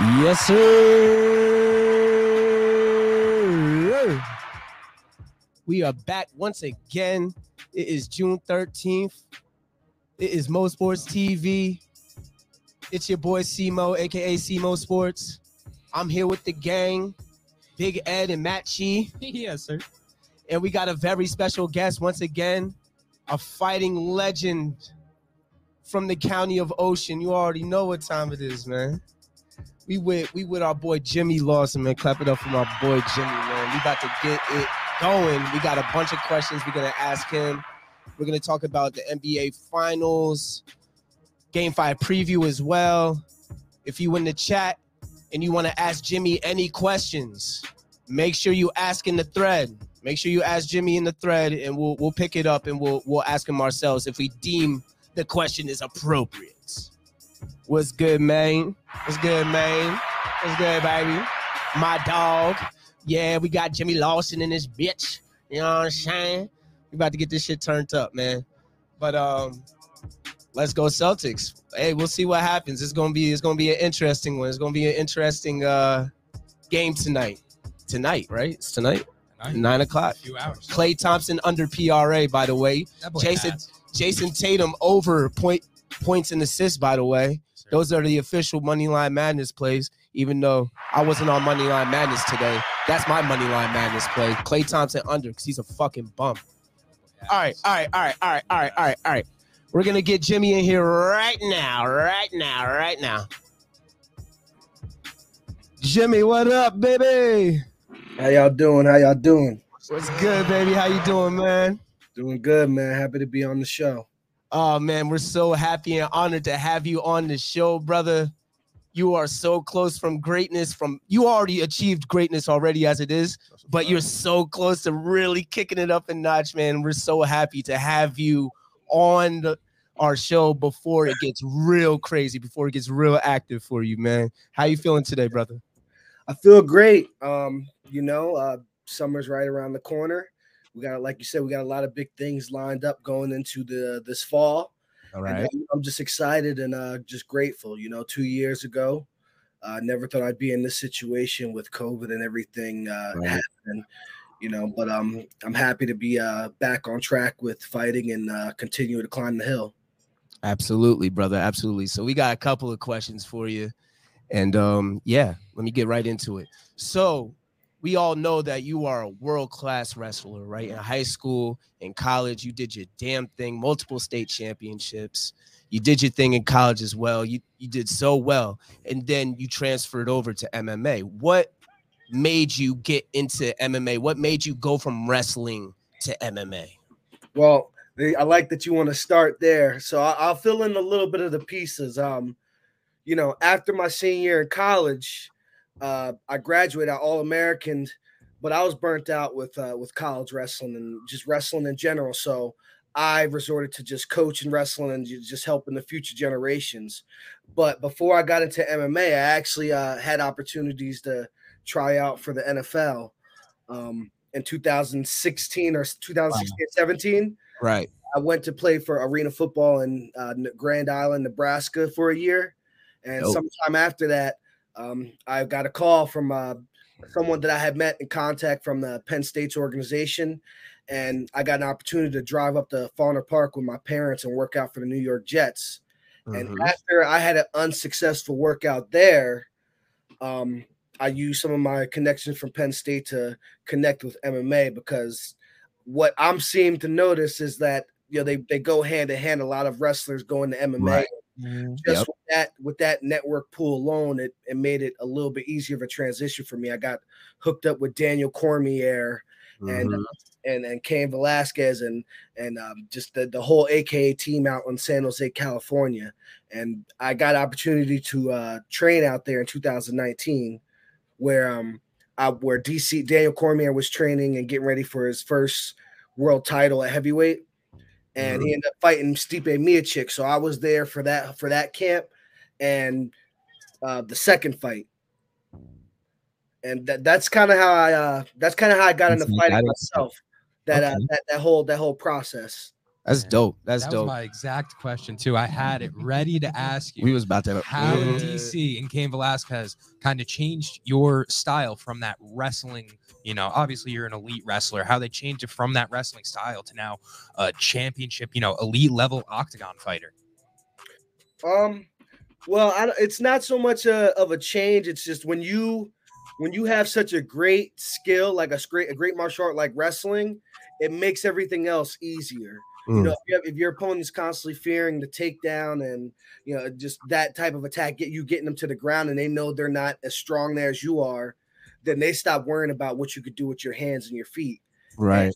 Yes, sir. We are back once again. It is June 13th. It is Mo Sports TV. It's your boy Simo, aka Simo Sports. I'm here with the gang, Big Ed and Matt Chi. yes, sir. And we got a very special guest once again, a fighting legend from the county of Ocean. You already know what time it is, man. We with we with our boy Jimmy Lawson, man. Clap it up for my boy Jimmy, man. We about to get it going. We got a bunch of questions we're gonna ask him. We're gonna talk about the NBA Finals, Game Five preview as well. If you in the chat and you want to ask Jimmy any questions, make sure you ask in the thread. Make sure you ask Jimmy in the thread, and we'll we'll pick it up and we'll we'll ask him ourselves if we deem the question is appropriate. What's good, man? What's good, man? What's good, baby? My dog. Yeah, we got Jimmy Lawson in this bitch. You know what I'm saying? We about to get this shit turned up, man. But um, let's go Celtics. Hey, we'll see what happens. It's gonna be it's gonna be an interesting one. It's gonna be an interesting uh game tonight. Tonight, right? It's tonight. Nine, Nine o'clock. few hours. Klay Thompson under PRA, by the way. Jayson bad. Jayson Tatum over point points and assists, by the way. Those are the official Moneyline Madness plays, even though I wasn't on Moneyline Madness today. That's my Moneyline Madness play. Klay Thompson under because he's a fucking bum. All right, all right, all right, all right, all right, all right, all right. We're gonna get Jimmy in here right now, right now, right now. Jimmy, what up, baby? How y'all doing? How y'all doing? What's good, baby? How you doing, man? Doing good, man. Happy to be on the show. Oh man, we're so happy and honored to have you on the show, brother. You are so close from greatness. From you already achieved greatness already as it is, but you're so close to really kicking it up a notch, man. We're so happy to have you on the, our show before it gets real crazy, before it gets real active for you, man. How you feeling today, brother? I feel great. Um, you know, uh, summer's right around the corner. We got, like you said, we got a lot of big things lined up going into the this fall. All And I'm- just excited and uh, just grateful. You know, two years ago, I never thought I'd be in this situation with COVID and everything uh, Right. happening. You know, but um, I'm happy to be uh, back on track with fighting and uh, continue to climb the hill. Absolutely, brother. Absolutely. So we got a couple of questions for you. And um, yeah, let me get right into it. So we all know that you are a world-class wrestler, right? In high school, in college, you did your damn thing, multiple state championships. You did your thing in college as well. You you did so well. And then you transferred over to MMA. What made you get into MMA? What made you go from wrestling to MMA? Well, I like that you want to start there. So I'll fill in a little bit of the pieces. Um, you know, after my senior year in college, uh, I graduated all American, but I was burnt out with uh, with college wrestling and just wrestling in general. So I resorted to just coaching wrestling and just helping the future generations. But before I got into MMA, I actually uh, had opportunities to try out for the NFL um, in 2016 or 2016 17. Right. I went to play for arena football in uh, Grand Island, Nebraska for a year. And Dope. sometime after that, um, I got a call from uh, someone that I had met in contact from the Penn State's organization. And I got an opportunity to drive up to Florham Park with my parents and work out for the New York Jets. And Mhm. after I had an unsuccessful workout there, um, I used some of my connections from Penn State to connect with MMA because what I'm seeing to notice is that you know they they go hand in hand. A lot of wrestlers go into MMA. Right. Just Yep. with that with that network pool alone, it, it made it a little bit easier of a transition for me. I got hooked up with Daniel Cormier and Mhm. and and Cain Velasquez and and um, just the, the whole AKA team out in San Jose, California. And I got opportunity to uh, train out there in 2019, where um I, where DC Daniel Cormier was training and getting ready for his first world title at heavyweight, and he ended up fighting Stipe Miocic. So I was there for that for that camp, and uh, the second fight. And that, that's kind of how I uh, that's kind of how I got That's into fighting got into it. myself. That uh, Okay. that that whole that whole process. That's Yeah. dope. That's that dope. was my exact question too. I had it ready to ask you. We was about to. how Mhm. DC and Cain Velasquez kind of changed your style from that wrestling. You know, obviously you're an elite wrestler. How they changed it from that wrestling style to now a championship, you know, elite level octagon fighter. Um, well, I, don't- it's not so much a, of a change. It's just when you when you have such a great skill, like a great a great martial art like wrestling, it makes everything else easier. You Mm. know, if, you have, if your opponent's constantly fearing the takedown and you know just that type of attack, get you getting them to the ground, and they know they're not as strong there as you are, then they stop worrying about what you could do with your hands and your feet right.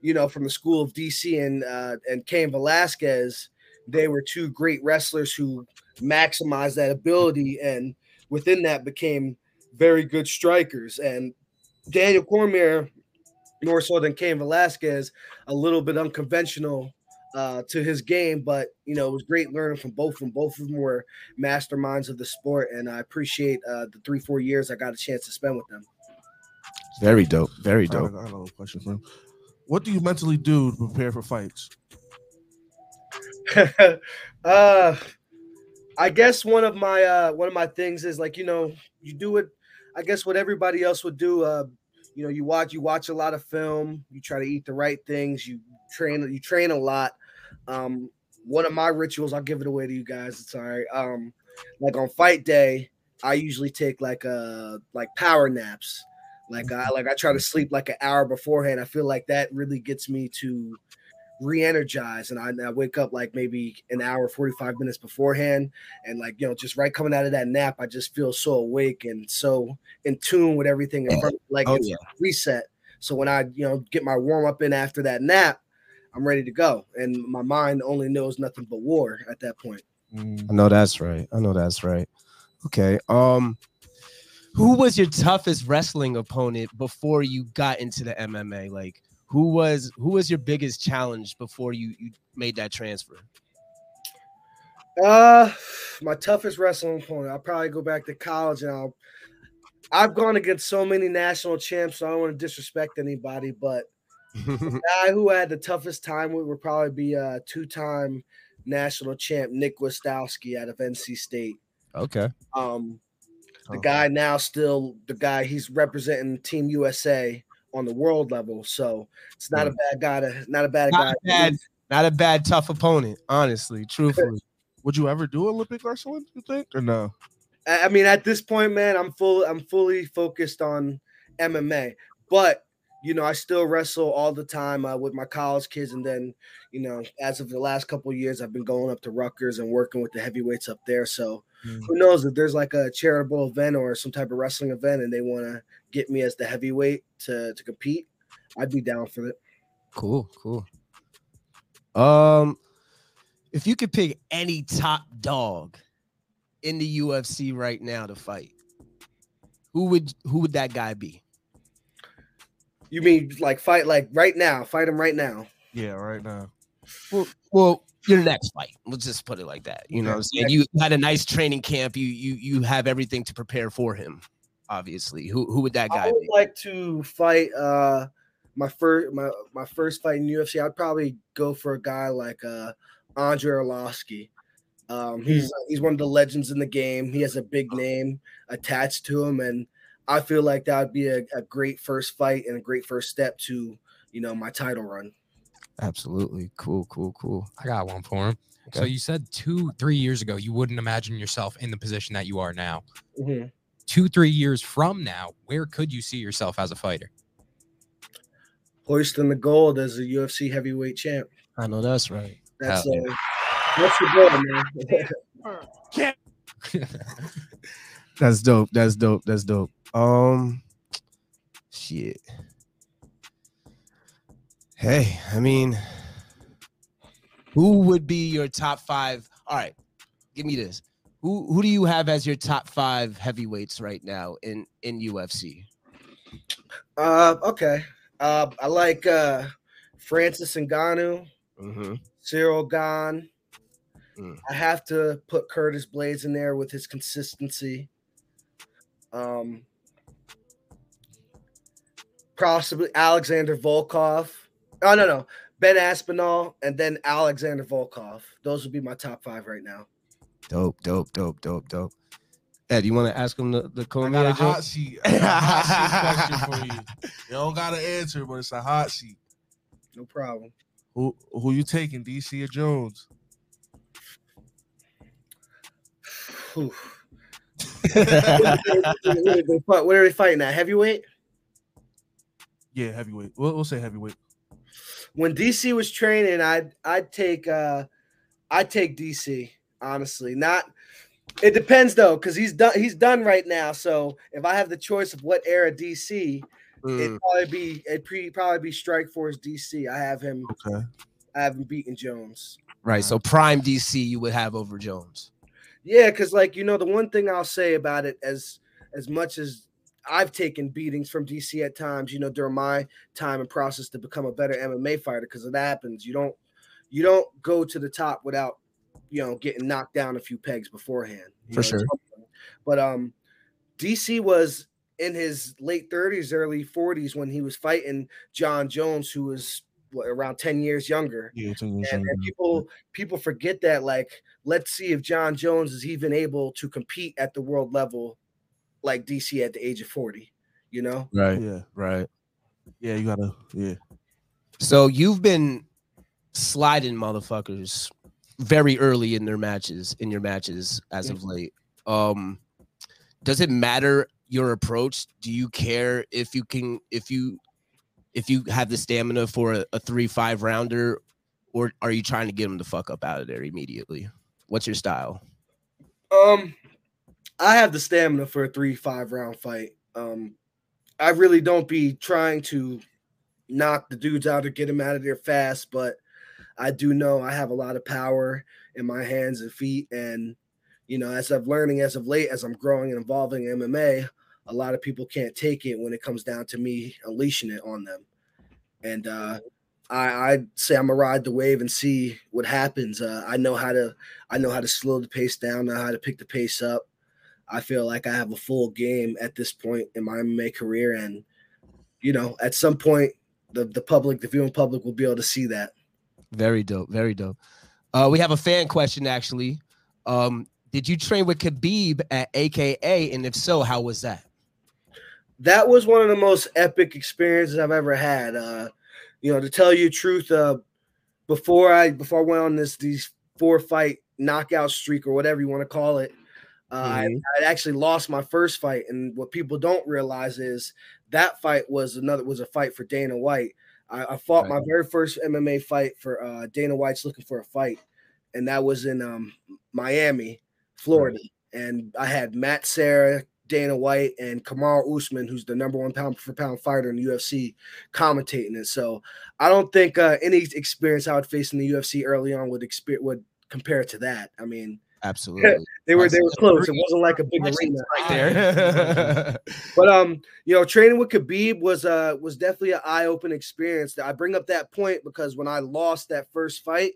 you know, from the school of DC and uh, and Cain Velasquez, they were two great wrestlers who maximized that ability, and within that became very good strikers. And Daniel Cormier, more so than Cain Velasquez, a little bit unconventional uh, to his game, but you know, it was great learning from both of them. Both of them were masterminds of the sport, and I appreciate uh, the three four years I got a chance to spend with them. Very dope. Very I dope. I have a question for him. What do you mentally do to prepare for fights? uh I guess one of my uh one of my things is like you know you do it I guess what everybody else would do uh you know you watch you watch a lot of film you try to eat the right things you train you train a lot. Um one of my rituals I'll give it away to you guys it's all right. Um like on fight day I usually take like uh like power naps. Like I like I try to sleep like an hour beforehand. I feel like that really gets me to re-energize and I, and I wake up like maybe an hour 45 minutes beforehand and like you know just right coming out of that nap i just feel so awake and so in tune with everything in front of me, like Oh, it's yeah. reset so when i you know get my warm up in after that nap i'm ready to go and my mind only knows nothing but war at that point I know that's right. I know that's right. Okay. Um, who was your toughest wrestling opponent before you got into the MMA? Like, who was who was your biggest challenge before you you made that transfer? Uh, my toughest wrestling opponent. I'll probably go back to college and I'll. I've gone against so many national champs, so I don't want to disrespect anybody, but the guy who I had the toughest time with would probably be a two-time national champ Nick Gwiazdowski out of NC State. okay. Um, the Oh. guy now still the guy he's representing Team USA on the world level, so it's not a bad guy to not a bad Not guy. bad, not a bad tough opponent. Honestly, truthfully. Would you ever do Olympic wrestling? You think or no? I mean, at this point, man, I'm full. I'm fully focused on MMA, but you know, I still wrestle all the time uh, with my college kids, and then you know, as of the last couple of years, I've been going up to Rutgers and working with the heavyweights up there. So Mm. who knows if there's like a charitable event or some type of wrestling event, and they want to get me as the heavyweight to to compete, I'd be down for it. Cool, cool. Um, if you could pick any top dog in the UFC right now to fight, who would who would that guy be? You mean like fight like right now? Fight him right now. Yeah, right now. Well, well, your next fight. Let's just put it like that. You know, what I'm saying you had a nice training camp. You you you have everything to prepare for him. Obviously, who who would that guy? I would be? like to fight uh my first my, my first fight in UFC. I'd probably go for a guy like uh Andrei Arlovski. Um he's he's one of the legends in the game. He has a big name attached to him and I feel like that would be a, a great first fight and a great first step to, you know, my title run. Absolutely, cool, cool, cool. I got one for him. So you said two, three years ago, you wouldn't imagine yourself in the position that you are now. Mhm. Two, three years from now, where could you see yourself as a fighter? Hoisting the gold as a UFC heavyweight champ. I know that's right. That's Hell uh, that's the goal, man. That's dope. That's dope. That's dope. Um, shit. Hey, I mean, who would be your top five? All right, give me this. Who who do you have as your top five heavyweights right now in in UFC? uh okay. Uh I like uh Francis Ngannou. Mm-hmm. Ciryl Gane. Mm. I have to put Curtis Blaydes in there with his consistency. Um, possibly Alexander Volkov. Oh no, no, Ben Aspinall, and then Alexander Volkov. Those would be my top five right now. Dope, dope, dope, dope, dope. Ed, you want to ask him the, the I Columbia got a joke? hot seat. A hot seat question for you. You don't gotta answer, but it's a hot seat. No problem. Who who you taking, DC or Jones? Whew. what, are they, fight- what are they fighting at? Heavyweight? Yeah, heavyweight. We'll, we'll say heavyweight. When DC was training, I'd I'd take uh I'd take DC, honestly. Not it depends though, because he's done he's done right now. So if I have the choice of what era DC, Mm, it'd probably be it'd pre, probably be Strikeforce DC. I have him Okay. I have him beating Jones. right. So prime DC you would have over Jones. Yeah, because like you know, the one thing I'll say about it, as as much as I've taken beatings from DC at times, you know, during my time and process to become a better MMA fighter, because it happens. You don't you don't go to the top without you know getting knocked down a few pegs beforehand. For know, sure. But um, DC was in his late 30s, early 40s when he was fighting Jon Jones, who was what, around 10 years younger Yeah, it's in- and, and people people forget that like let's see if jon jones is even able to compete at the world level like dc at the age of 40 you know Right. yeah, Right. yeah. You gotta. Yeah. So you've been sliding motherfuckers very early in their matches, in your matches as of late. Um, does it matter your approach? Do you care if you can if you if you have the stamina for a, a three five rounder, or are you trying to get them the fuck up out of there immediately? What's your style? um i have the stamina for a three five round fight um i really don't be trying to knock the dudes out or get them out of there fast but i do know i have a lot of power in my hands and feet and you know as i'm learning as of late as i'm growing and evolving in mma a lot of people can't take it when it comes down to me unleashing it on them and uh I, I'd say I'm gonna ride the wave and see what happens. Uh, I know how to I know how to slow the pace down, know how to pick the pace up. I feel like I have a full game at this point in my MMA career, and you know, at some point, the the public, the viewing public, will be able to see that. Very dope. Very dope. Uh, we have a fan question actually. Um, did you train with Khabib at AKA, and if so, how was that? That was one of the most epic experiences I've ever had. Uh, you know, to tell you the truth, uh, before I before I went on this these four fight knockout streak or whatever you want to call it, uh, I, Mhm. I actually lost my first fight. And what people don't realize is that fight was another was a fight for Dana White. I, I fought my very first MMA fight for uh, Dana White's looking for a fight, and that was in um, Miami, Florida. And I had Matt Serra, Dana White, and Kamaru Usman, who's the number one pound for pound fighter in the UFC, commentating it. So I don't think uh, any experience I would face in the UFC early on would experience would compare to that. I mean, Absolutely. they were they were close. It wasn't like a big arena. right there. But um, you know, training with Khabib was uh was definitely an eye opening experience. I bring up that point because when I lost that first fight,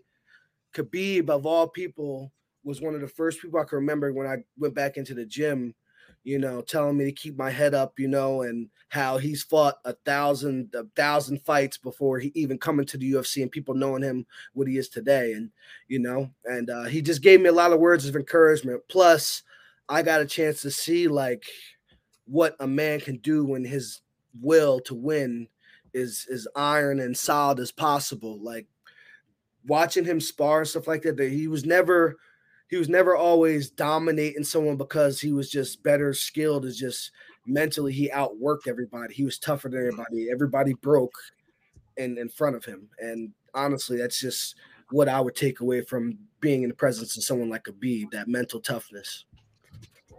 Khabib of all people was one of the first people I can remember when I went back into the gym. You know, telling me to keep my head up. You know, and how he's fought a thousand a thousand fights before he even coming to the UFC and people knowing him what he is today. And you know, and uh, he just gave me a lot of words of encouragement. Plus, I got a chance to see like what a man can do when his will to win is is iron and solid as possible. Like watching him spar and stuff like that, that he was never he was never always dominating someone because he was just better skilled. Is just mentally he outworked everybody. He was tougher than everybody. Everybody broke in in front of him. And honestly, that's just what I would take away from being in the presence of someone like Khabib, that mental toughness.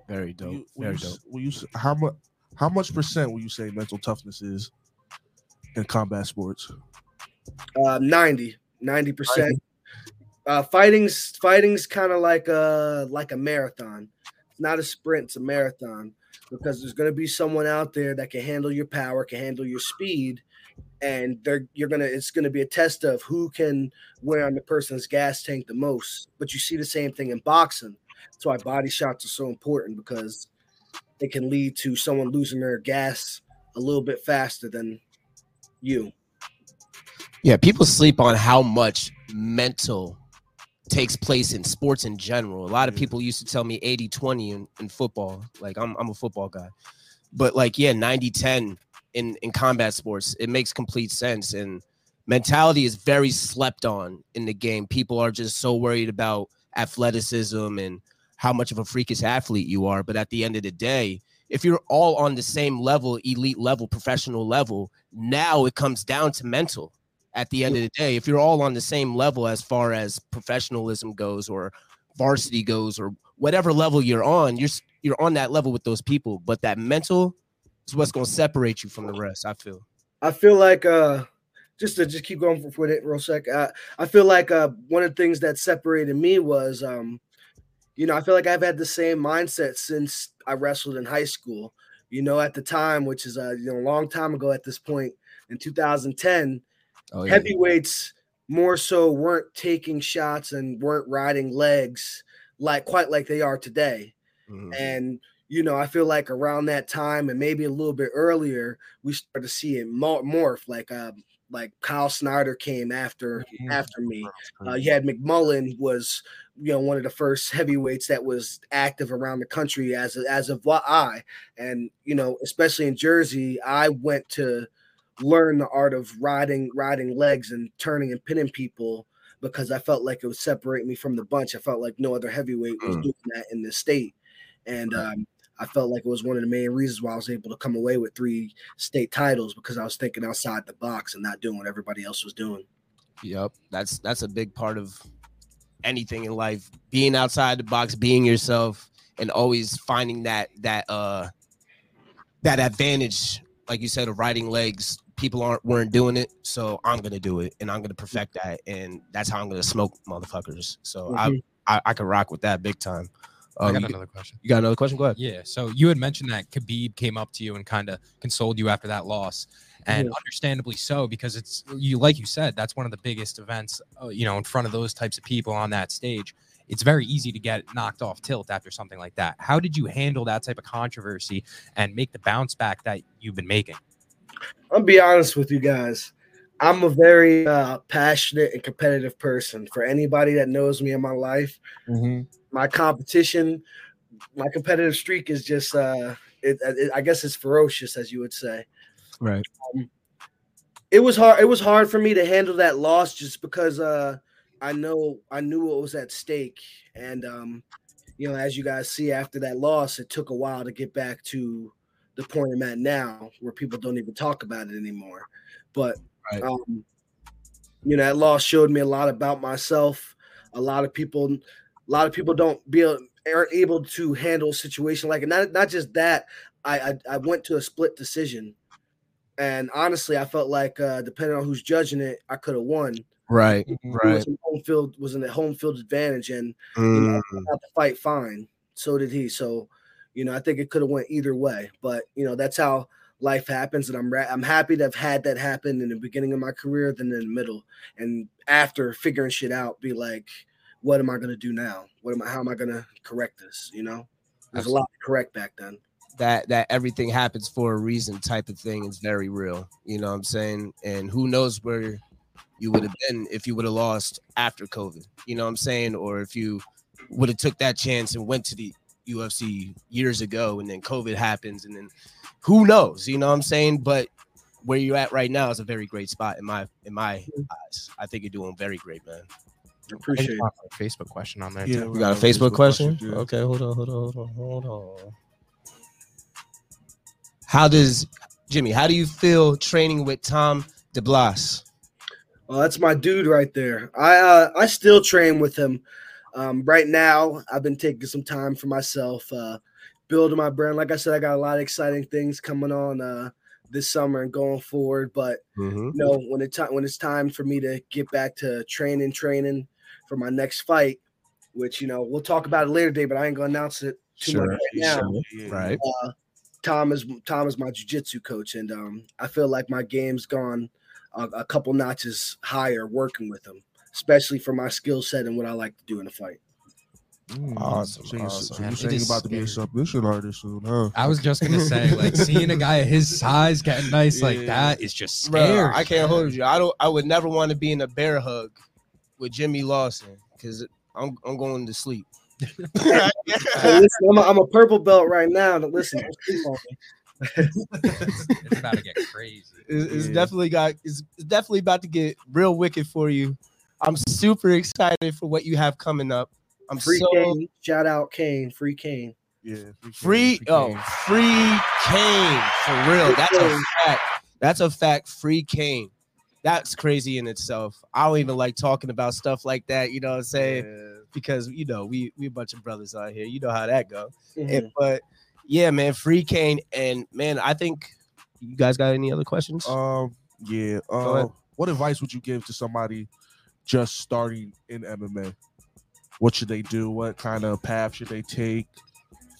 Very Will dope. you, will Very you, dope. will you how much how much percent will you say mental toughness is in combat sports? Uh, 90, 90 percent. Uh, fighting's fighting's kind of like a like a marathon. It's not a sprint; it's a marathon because there's going to be someone out there that can handle your power, can handle your speed, and they're you're gonna. It's going to be a test of who can wear on the person's gas tank the most. But you see the same thing in boxing. That's why body shots are so important because it can lead to someone losing their gas a little bit faster than you. Yeah, people sleep on how much mental takes place in sports in general. A lot of people used to tell me 80 20 in, in football. Like, I'm, I'm a football guy. But, like, yeah, 90 10 in, in combat sports, it makes complete sense. And mentality is very slept on in the game. People are just so worried about athleticism and how much of a freakish athlete you are. But at the end of the day, if you're all on the same level, elite level, professional level, now it comes down to mental at the end of the day. If you're all on the same level as far as professionalism goes or varsity goes or whatever level you're on, you're you're on that level with those people. But that mental is what's going to separate you from the rest. I feel. I feel like uh just to just keep going for, for it real sec. Uh, I feel like uh one of the things that separated me was um you know I feel like I've had the same mindset since I wrestled in high school. You know, at the time, which is uh, you know a long time ago at this point in 2010, Oh heavyweights more so weren't taking shots and weren't riding legs like quite like they are today. Mhm. And you know, I feel like around that time and maybe a little bit earlier, we started to see it mor- morph. Like, uh, like Kyle Snyder came after after me. Uh, you had McMullen was, you know, one of the first heavyweights that was active around the country as as of what I and you know, especially in Jersey, I went to learn the art of riding riding legs and turning and pinning people because I felt like it would separate me from the bunch. I felt like no other heavyweight was Mm. doing that in the state, and um, I felt like it was one of the main reasons why I was able to come away with three state titles because I was thinking outside the box and not doing what everybody else was doing. Yep, that's that's a big part of anything in life. Being outside the box, being yourself, and always finding that that uh that advantage, like you said, of riding legs. People aren't weren't doing it, so I'm gonna do it, and I'm gonna perfect that, and that's how I'm gonna smoke motherfuckers. So I, I I can rock with that big time. I Um, got another question. you got another question? Go ahead. Yeah. So you had mentioned that Khabib came up to you and kind of consoled you after that loss, and Yeah. understandably so because it's you like you said that's one of the biggest events, uh, you know, in front of those types of people on that stage. It's very easy to get knocked off tilt after something like that. How did you handle that type of controversy and make the bounce back that you've been making? I'll be honest with you guys. I'm a very uh, passionate and competitive person. For anybody that knows me in my life, my competition, my competitive streak is just, uh, it, it, I guess it's ferocious, as you would say. Right. It was hard. It was hard for me to handle that loss just because uh, I know I knew what was at stake, and um, you know, as you guys see after that loss, it took a while to get back to the point I'm at now, where people don't even talk about it anymore. But Right. um, you know, that loss showed me a lot about myself. A lot of people, a lot of people don't be aren't able to handle situation like it. Not not just that. I I, I went to a split decision, and honestly, I felt like uh, depending on who's judging it, I could have won. Right. Right. was in home field was in the home field advantage, and Mm, got the fight fine. So did he. So, you know, I think it could have went either way. But you know, that's how life happens, and I'm ra- I'm happy to have had that happen in the beginning of my career, than in the middle, and after figuring shit out, be like, what am I gonna do now? What am I? How am I gonna correct this? You know, there's a lot to correct back then. that that everything happens for a reason type of thing is very real. You know what I'm saying? And who knows where you would have been if you would have lost after COVID. You know what I'm saying? Or if you would have took that chance and went to the UFC years ago and then COVID happens and then who knows? You know what I'm saying? But where you're at right now is a very great spot in my in my eyes. I think you're doing very great, man. I appreciate it. A Facebook question on there. Yeah, too. We got a have Facebook question? yeah. Okay, hold on, hold on, hold on, hold on. How does Jimmy? How do you feel training with Tom DeBlass? Oh, that's my dude right there. I uh, I still train with him. Um, right now, I've been taking some time for myself, uh, building my brand. Like I said, I got a lot of exciting things coming on uh, this summer and going forward. But Mm-hmm. you know, when it when it's time for me to get back to training, training for my next fight, which you know we'll talk about it later day, but I ain't gonna announce it too much right now. Right. Uh, Tom is Tom is my jujitsu coach, and um, I feel like my game's gone a, a couple notches higher working with him, especially for my skill set and what I like to do in a fight. Mm, Awesome, So, awesome. so you it saying about to be a submission artist soon, huh? I was just gonna say, like seeing a guy of his size getting nice like that is just Bro, scary. I can't hold you. I don't. I would never want to be in a bear hug with Jimmy Lawson because I'm I'm going to sleep. Hey, listen, I'm, a, I'm a purple belt right now. But listen, don't sleep on me. it's about to get crazy. It's, it's Yeah. definitely got. It's, it's definitely about to get real wicked for you. I'm super excited for what you have coming up. I'm Free so Cain. Shout out Cain. Free Cain. Yeah. free. Oh, Cain. free Cain for real. That's a fact. That's a fact. Free Cain. That's crazy in itself. I don't even like talking about stuff like that. You know what I'm saying? Yeah. Because you know we we a bunch of brothers out here. You know how that go. Mhm. And- but yeah, man, free Cain and man, I think you guys got any other questions? Um. Yeah. Uh, what advice would you give to somebody just starting in MMA? What should they do? What kind of path should they take?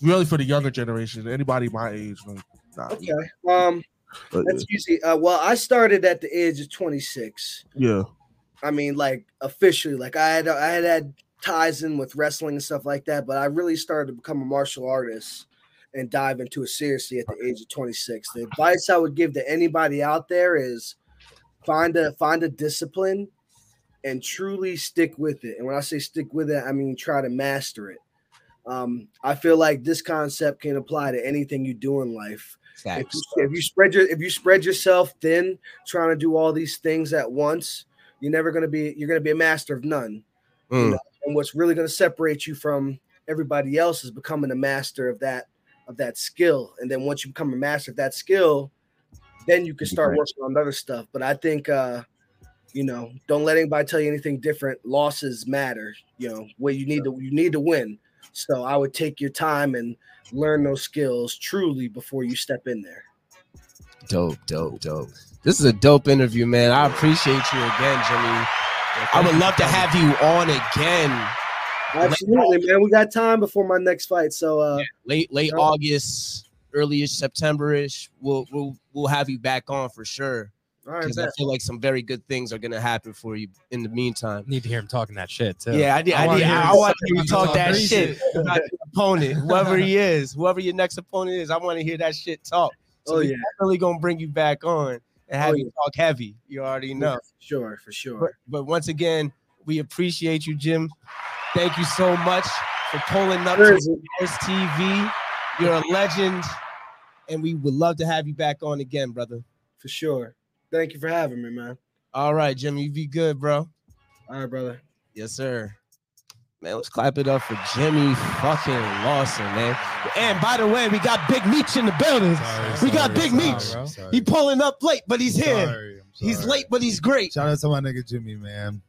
Really, for the younger generation, anybody my age, like, nah, Okay. Um, but, that's usually. Uh, well, I started at the age of 26. yeah. I mean, like officially, like I had I had had ties in with wrestling and stuff like that, but I really started to become a martial artist and dive into it seriously at the age of 26. The advice I would give to anybody out there is find a find a discipline and truly stick with it. And when I say stick with it, I mean try to master it. Um, I feel like this concept can apply to anything you do in life if you, if you spread your if you spread yourself thin trying to do all these things at once you're never going to be you're going to be a master of none Mm. and what's really going to separate you from everybody else is becoming a master of that of that skill and then once you become a master of that skill then you can start working on other stuff but i think uh you know don't let anybody tell you anything different losses matter you know where you need to you need to win so i would take your time and learn those skills truly before you step in there Dope, dope, dope. This is a dope interview, man. I appreciate you again, Jimmy. I would love to have you on again. Absolutely, man. We got time before my next fight, so uh, Late, late Yeah. August, early September-ish. We'll we'll we'll have you back on for sure. All right, Because I feel like some very good things are gonna happen for you in the meantime. Need to hear him talking that shit too. Yeah, I did. I, wanna did. hear I, him want to hear you talk talk that shit about your opponent, whoever he is, whoever your next opponent is. I want to hear that shit talk. So Oh yeah, definitely gonna bring you back on and have Oh, you talk heavy. You already know. for sure, for sure. But, but once again, we appreciate you, Jim. Thank you so much for pulling up to Jersey. Sports TV. You're a legend, and we would love to have you back on again, brother. for sure. Thank you for having me, man. All right, Jimmy, you be good, bro. All right, brother. Yes, sir. Man, let's clap it up for Jimmy fucking Lawson, man. And by the way, we got Big Meech in the building. Sorry, we got Big sorry, Meech. Sorry. He pulling up late, but he's here. I'm He's sorry. late, but he's great. Shout out to my nigga Jimmy, man.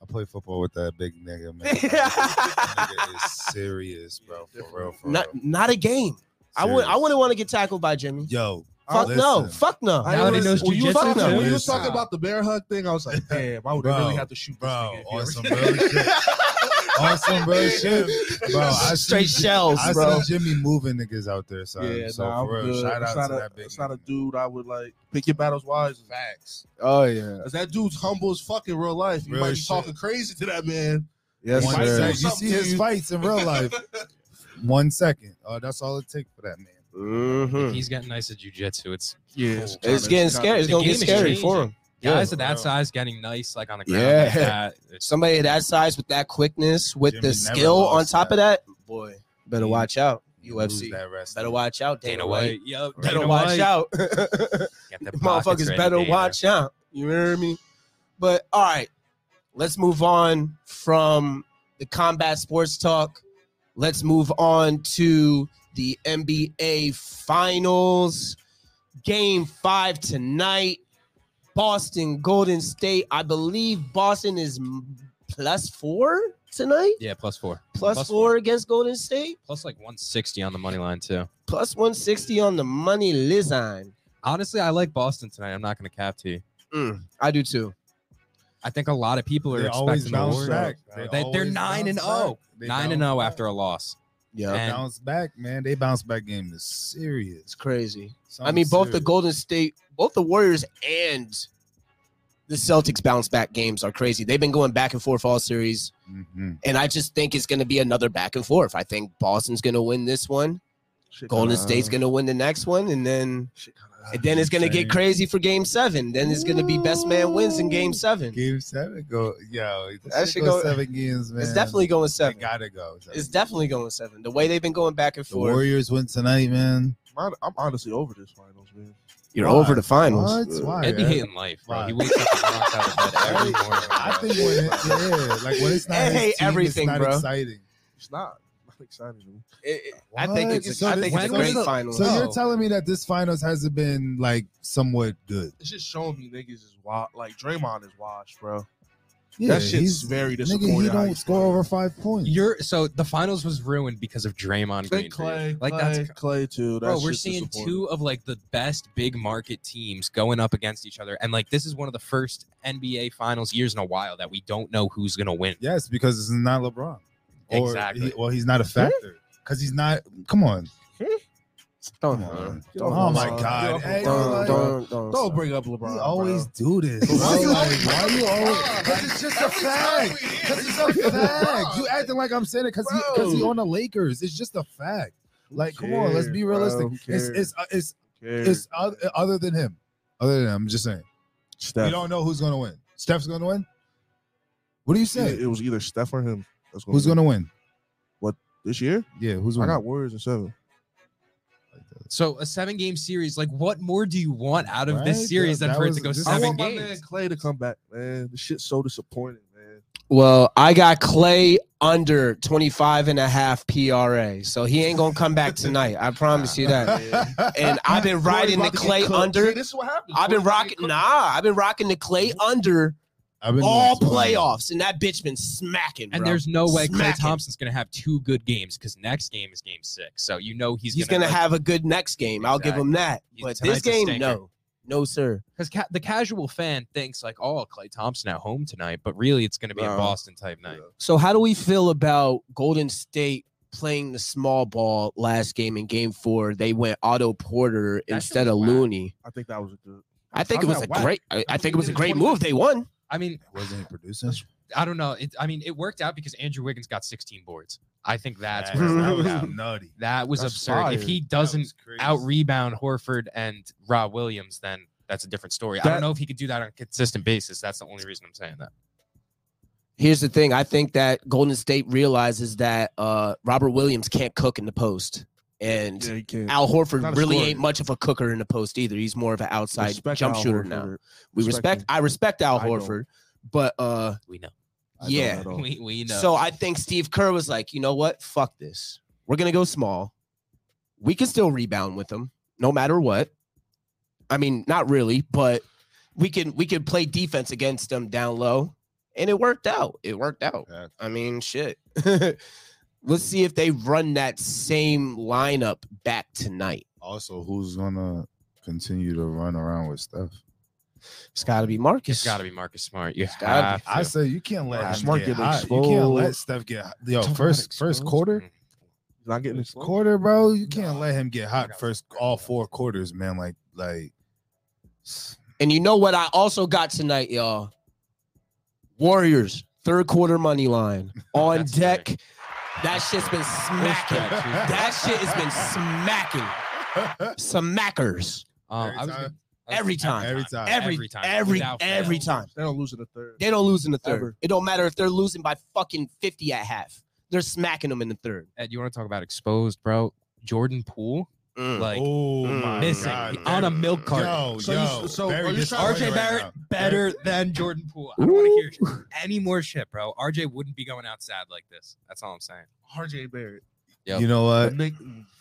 I play football with that big nigga, man. That nigga is serious, bro. For real, for Not real. not a game. I would I wouldn't want to get tackled by Jimmy. Yo, Fuck no. Fuck no. I Now that he when you, was jujitsu talking, too. when you was talking about the bear hug thing, I was like, damn, I would Bro, really have to shoot this bro, nigga if he on ever- some real shit. on some real shit, bro. I Straight see, shells, I bro. see Jimmy moving niggas out there, son. Yeah, so nah, I'm for real, good. shout That's out not to a, that big. That's not a nigga. dude I would like pick your battles wise. Facts. Oh yeah. Cause that dude's humble as fuck in real life. You Real might be shit. talking crazy to that man. Yes, One sir. second. You see his you. fights in real life. One second. Oh, that's all it takes for that man. Mhm. If he's getting nice at jujitsu, it's Yeah, It's It's getting scary. It's The gonna get game is scary for changing. him. Yeah. guys of for that real. size getting nice like on the ground Yeah. like that. Somebody that size with that quickness, with Jimmy the skill on lost top of that. that, boy, better He- watch out. UFC. Better watch out, Dana, Dana White. White. Yep. Better Dana watch out. Get the Motherfuckers ready, better Dana. watch out. You hear me? But all right, let's move on from the combat sports talk. Let's move on to the NBA finals. Game five tonight. Boston, Golden State. I believe Boston is plus four tonight. Yeah, plus four. Plus, Plus four against Golden State. Plus like 160 on the money line too. Plus 160 on the money line. Honestly, I like Boston tonight. I'm not going to cap to you. Mm, I do too. I think a lot of people are They expecting the Warriors. back. They, They they're nine and bounce zero. Nine and zero after a loss. Yeah, And- bounce back, man. They bounce back game is serious. it's crazy. I Something mean, both the. Golden State, both the Warriors and the Celtics bounce back games are crazy. They've been going back and forth all series, Mhm. and I just think it's going to be another back and forth. I think Boston's going to win this one. Shit Golden State's going to win the next one, and then shit kinda- and then it's going to get crazy for Game Seven. Then it's going to be best man wins in Game Seven. Game seven go, yo. That That should should go- go seven games, man. It's definitely going They seven. gotta go. It's definitely going seven. The way they've been going back and The forth. Warriors win tonight, man. I'm I'm honestly over this finals, man. You're Why? over the finals. What? Why? Ed be hating life, bro. Why? He wakes up and walks out of bed every morning. I think when it, yeah, like when it's not Ed his hate team, everything, it's not bro. exciting. It's not. Not exciting to. It- it- I think it's. A, So I think it's a great the- finals. So No. you're telling me that this finals hasn't been like somewhat good? It's just showing me niggas is wild. Like Draymond is washed, bro. Yeah, that shit's he's- very Nigga, disappointing. he don't score over five points. You're so the finals was ruined because of Draymond Green. Think Klay, like Klay, that's Klay too. bro. We're seeing two of like the best big market teams going up against each other, and like this is one of the first NBA Finals years in a while that we don't know who's gonna win. yes, because it's not LeBron. Or Exactly. he- well, he's not a factor because he's not. Come on. Don't, Come on. Don't- Oh my don't- God. don't- Hey, don't, don't, don't, Don't bring up LeBron. You bro. always do this. Why Why you like, always- why you always? Because it's just a fact. we- Because it's a fact. You acting like I'm saying it because he because he on the Lakers. It's just a fact. Who Like, come on, let's be realistic. bro? Who It's cares? it's uh, it's Who cares? it's other, other than him. Other than him, I'm just saying. Steph. You don't know who's gonna win. Steph's gonna win. What do you Either- say? It was either Steph or him. That's Who's win. gonna win? What this year? Yeah, who's going to I winning? got Warriors in seven. So a seven game series, like what more do you want out of Right? this series Yeah, than that for it was to go just- I seven want my man games? Klay to come back, man. The shit's so disappointing, man. Well, I got Klay under 25 and a half PRA. So he ain't going to come back tonight. I promise you that. And I've been riding the Klay under. See, this is what happens. I've been Corey about to rocking, cooked. nah, I've been rocking the Klay under I've been all doing so. playoffs. And that bitch been smacking, And bro. there's no way Klay Smacking. Thompson's gonna have two good games because next game is game six. So you know he's, He's going to like, have a good next game. I'll give him that. He's- But tonight's this a game, stinker. no. No, sir. because ca- the casual fan thinks like, oh, Klay Thompson at home tonight, but really it's going to be a No. Boston type night. So how do we feel about Golden State playing the small ball last game in game four? They went Otto Porter shit instead was of whack. Looney. I think that was a good. I think it was a that whack? great I, I That's think what it was a great move. They won. I mean, Wasn't he producing? I don't know. It, I mean, it worked out because Andrew Wiggins got 16 boards. I think that's That That was nutty. That was That's absurd. If he doesn't out rebound Horford and Rob Williams, then that's a different story. I don't know if he could do that on a consistent basis. That's the only reason I'm saying that. Here's the thing. I think that Golden State realizes that uh, Robert Williams can't cook in the post. And Yeah. Al Horford really scorer. ain't much of a cooker in the post either. He's more of an outside Respect jump Al shooter Horford. now. We Respect respect. I respect Al I don't. Horford, but uh We know. I yeah. We, we know. So I think Steve Kerr was like, you know what? Fuck this. We're gonna go small. We can still rebound with them, no matter what. I mean, not really, but we can we can play defense against them down low, and it worked out. It worked out. Yeah. I mean, shit. Let's see if they run that same lineup back tonight. Also, who's gonna continue to run around with Steph? It's got to be Marcus. it's got to be Marcus Smart. You It's gotta be. have I say you can't let Marcus Smart get getting hot. You can't let. Steph get hot. Yo, Talking about first first quarter, Mm. He's not getting exposed. quarter, bro. You can't let him get hot first all four quarters, man. Like like And you know what? I also got tonight, y'all. Warriors third quarter money line on deck. sick. That shit's been smacking. That shit has been smacking. Smackers Um, Every time? gonna- every time. Every time. Every Every time. every Without every time. They don't lose in the third. They don't lose in the third. Ever. It don't matter if they're losing by fucking fifty at half. They're smacking them in the third. Ed, you want to talk about exposed, bro? Jordan Poole, Mm. like oh missing God, on a milk carton. Yo, So you, so Barry, are you RJ right Barrett now. better than Jordan Poole. I don't want to hear any more shit, bro. RJ wouldn't be going outside like this. That's all I'm saying. RJ Barrett. Yep. You know what?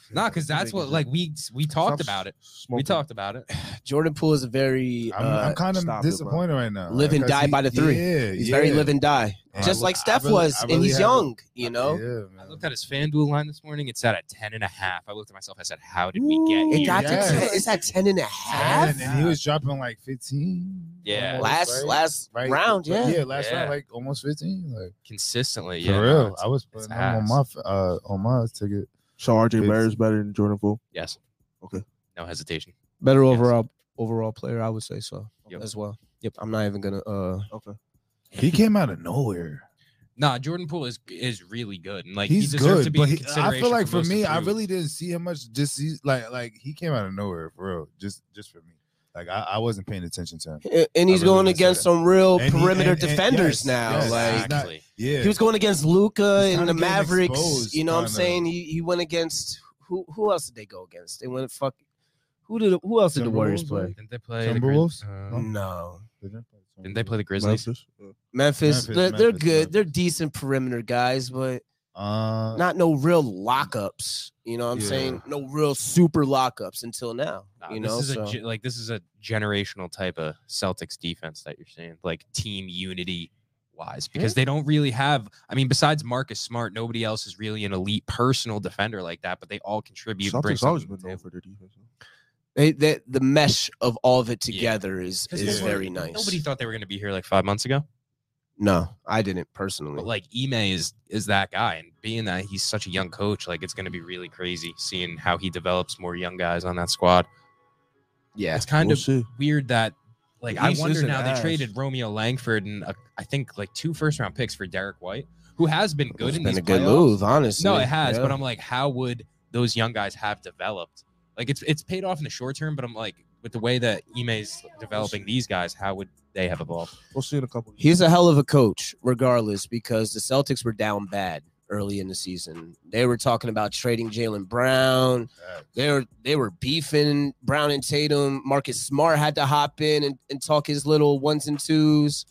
Nick- Nah, because that's what like we we talked about it. We talked about it. Jordan Poole is a very I'm, uh, I'm kind of stop it, disappointed right now. live and die he- by the three. Yeah, he's yeah. very live and die, And just I- like Steph really- was, I and he's have a- young. You know, Yeah, I looked at his FanDuel line this morning. It's at a 10 and a half. I looked at myself. I said, how did we get it here? got Yes. to ten, it's at ten and a half. And, and he was dropping like 15. Yeah. almost, last right? last Right? round, yeah. Yeah, last Yeah. round like almost 15. Like consistently. for Yeah, no, real. I was it's putting him on my uh on my ticket. So RJ It's- is better than Jordan Poole. Yes. Okay. No hesitation. Better Yes. overall overall player, I would say so Yep. as well. Yep, I'm not even gonna. Uh, Okay. He came out of nowhere. Nah, Jordan Poole is is really good, and like He's he deserves good, to be but in he, I consideration feel like for most me, I improved. really didn't see him much. Just see, like like he came out of nowhere for real. Just just for me, like I, I wasn't paying attention to him. and- and he's really going against some real And he- perimeter and- and defenders yes, now. yes, like exactly. Yeah, he was going against Luka He's and the Mavericks. exposed, you know what I'm saying? He he went against who? Who else did they go against? They went fuck. Who did? Who else did the Warriors play? Didn't they play the Timberwolves? Grizz- uh, No. Didn't they play the Grizzlies? Memphis. Memphis, Memphis, they're, they're Memphis, good. Memphis. They're decent perimeter guys, but Uh, not no real lockups. You know what I'm Yeah. saying? No real super lockups until now. Nah, you this know, is so a ge- like this is a generational type of Celtics defense that you're seeing, like team unity wise, because they don't really have. I mean, besides Marcus Smart, nobody else is really an elite personal defender like that. But they all contribute. Celtics always been to the known for their defense. they, they, the mesh of all of it together is 'Cause is they were- very nice. Nobody thought they were going to be here like five months ago. No, I didn't personally. But like Ime is is that guy, and being that he's such a young coach, like it's going to be really crazy seeing how he develops more young guys on that squad. yeah, It's kind We'll of see. weird that like I wonder now ass. they traded Romeo Langford and uh, I think like two first round picks for Derrick White, who has been good it's in been these a good playoffs. move, honestly. No, it has, Yeah. but I'm like, how would those young guys have developed? Like it's it's paid off in the short term, but I'm like, with the way that Ime's developing these guys, how would they have evolved? We'll see in a couple. Years. He's a hell of a coach, regardless, because the Celtics were down bad early in the season. They were talking about trading Jaylen Brown. They were they were beefing Brown and Tatum. Marcus Smart had to hop in and, and talk his little ones and twos.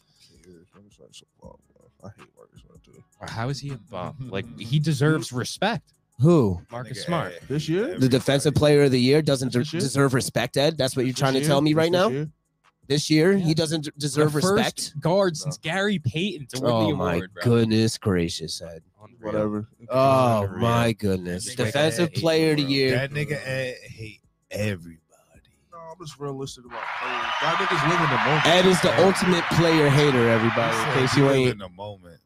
I hate Marcus Smart too. How is he a bum? Like he deserves respect. Who? Marcus Smart. This year? The defensive player of the year doesn't de- deserve respect, Ed. That's what you're trying to tell me This right now. year? This year, Yeah. he doesn't deserve the respect. first guard since Gary Payton to win Oh the my award, bro. goodness gracious, Ed. Whatever. Oh Unreal. my goodness. That Defensive hate player of the year. That nigga Ed hate everybody. No, I'm just realistic about players. Y'all niggas live in the moment. Ed is the ultimate player hater, everybody. In case you ain't in the moment.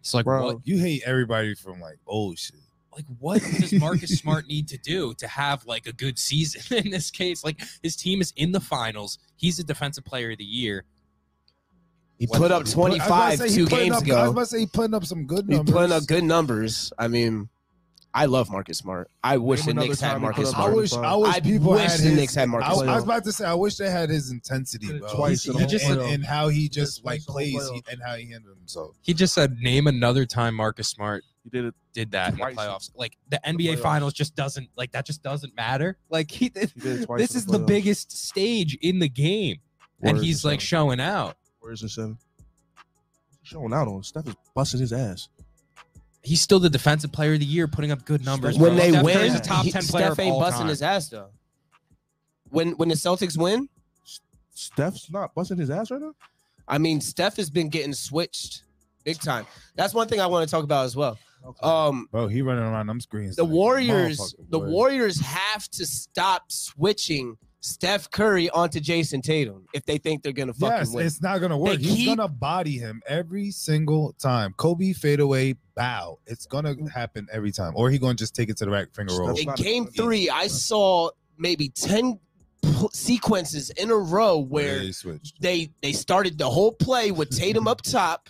It's like Bro. what You hate everybody from like old shit. Like what does Marcus Smart need to do to have like a good season in this case? Like his team is in the finals. He's a defensive player of the year. He What- put up I was about to 25 say, two games up- I was about to say he putting up some good He's numbers. putting up good numbers. I mean, I love Marcus Smart. I wish the another Knicks had time Marcus put up I Smart. wish I wish I people wish had the his, Knicks had I, Marcus I was about to say I wish they had his intensity, bro. twice in and, the whole and, and how he just like twice in the plays he, and how he handled himself. He just said name another time Marcus Smart He did it. did that Twice in the in playoffs. Like the NBA playoffs. finals just doesn't like that just doesn't matter. Like he did, He did it twice. this in is the playoffs. biggest stage in the game. And Warriors he's in like seven. showing out. Where's the seven? He's showing out on Steph is busting his ass. He's still the defensive player of the year, putting up good numbers. when bro. they Steph win, Curry's a top he- ten player Steph of ain't all busting time. his ass though. When when the Celtics win, Steph's not busting his ass right now. I mean, Steph has been getting switched big time. That's one thing I want to talk about as well. Um, Bro, he running around them screens. the like Warriors, the boy. Warriors have to stop switching Steph Curry onto Jayson Tatum if they think they're gonna fucking Yes, win. it's not gonna work. They He's keep- gonna body him every single time. Kobe fadeaway bow. It's gonna happen every time, or he gonna just take it to the rack finger roll. In not- game three, I saw maybe 10 sequences in a row where he switched. they they started the whole play with Tatum up top,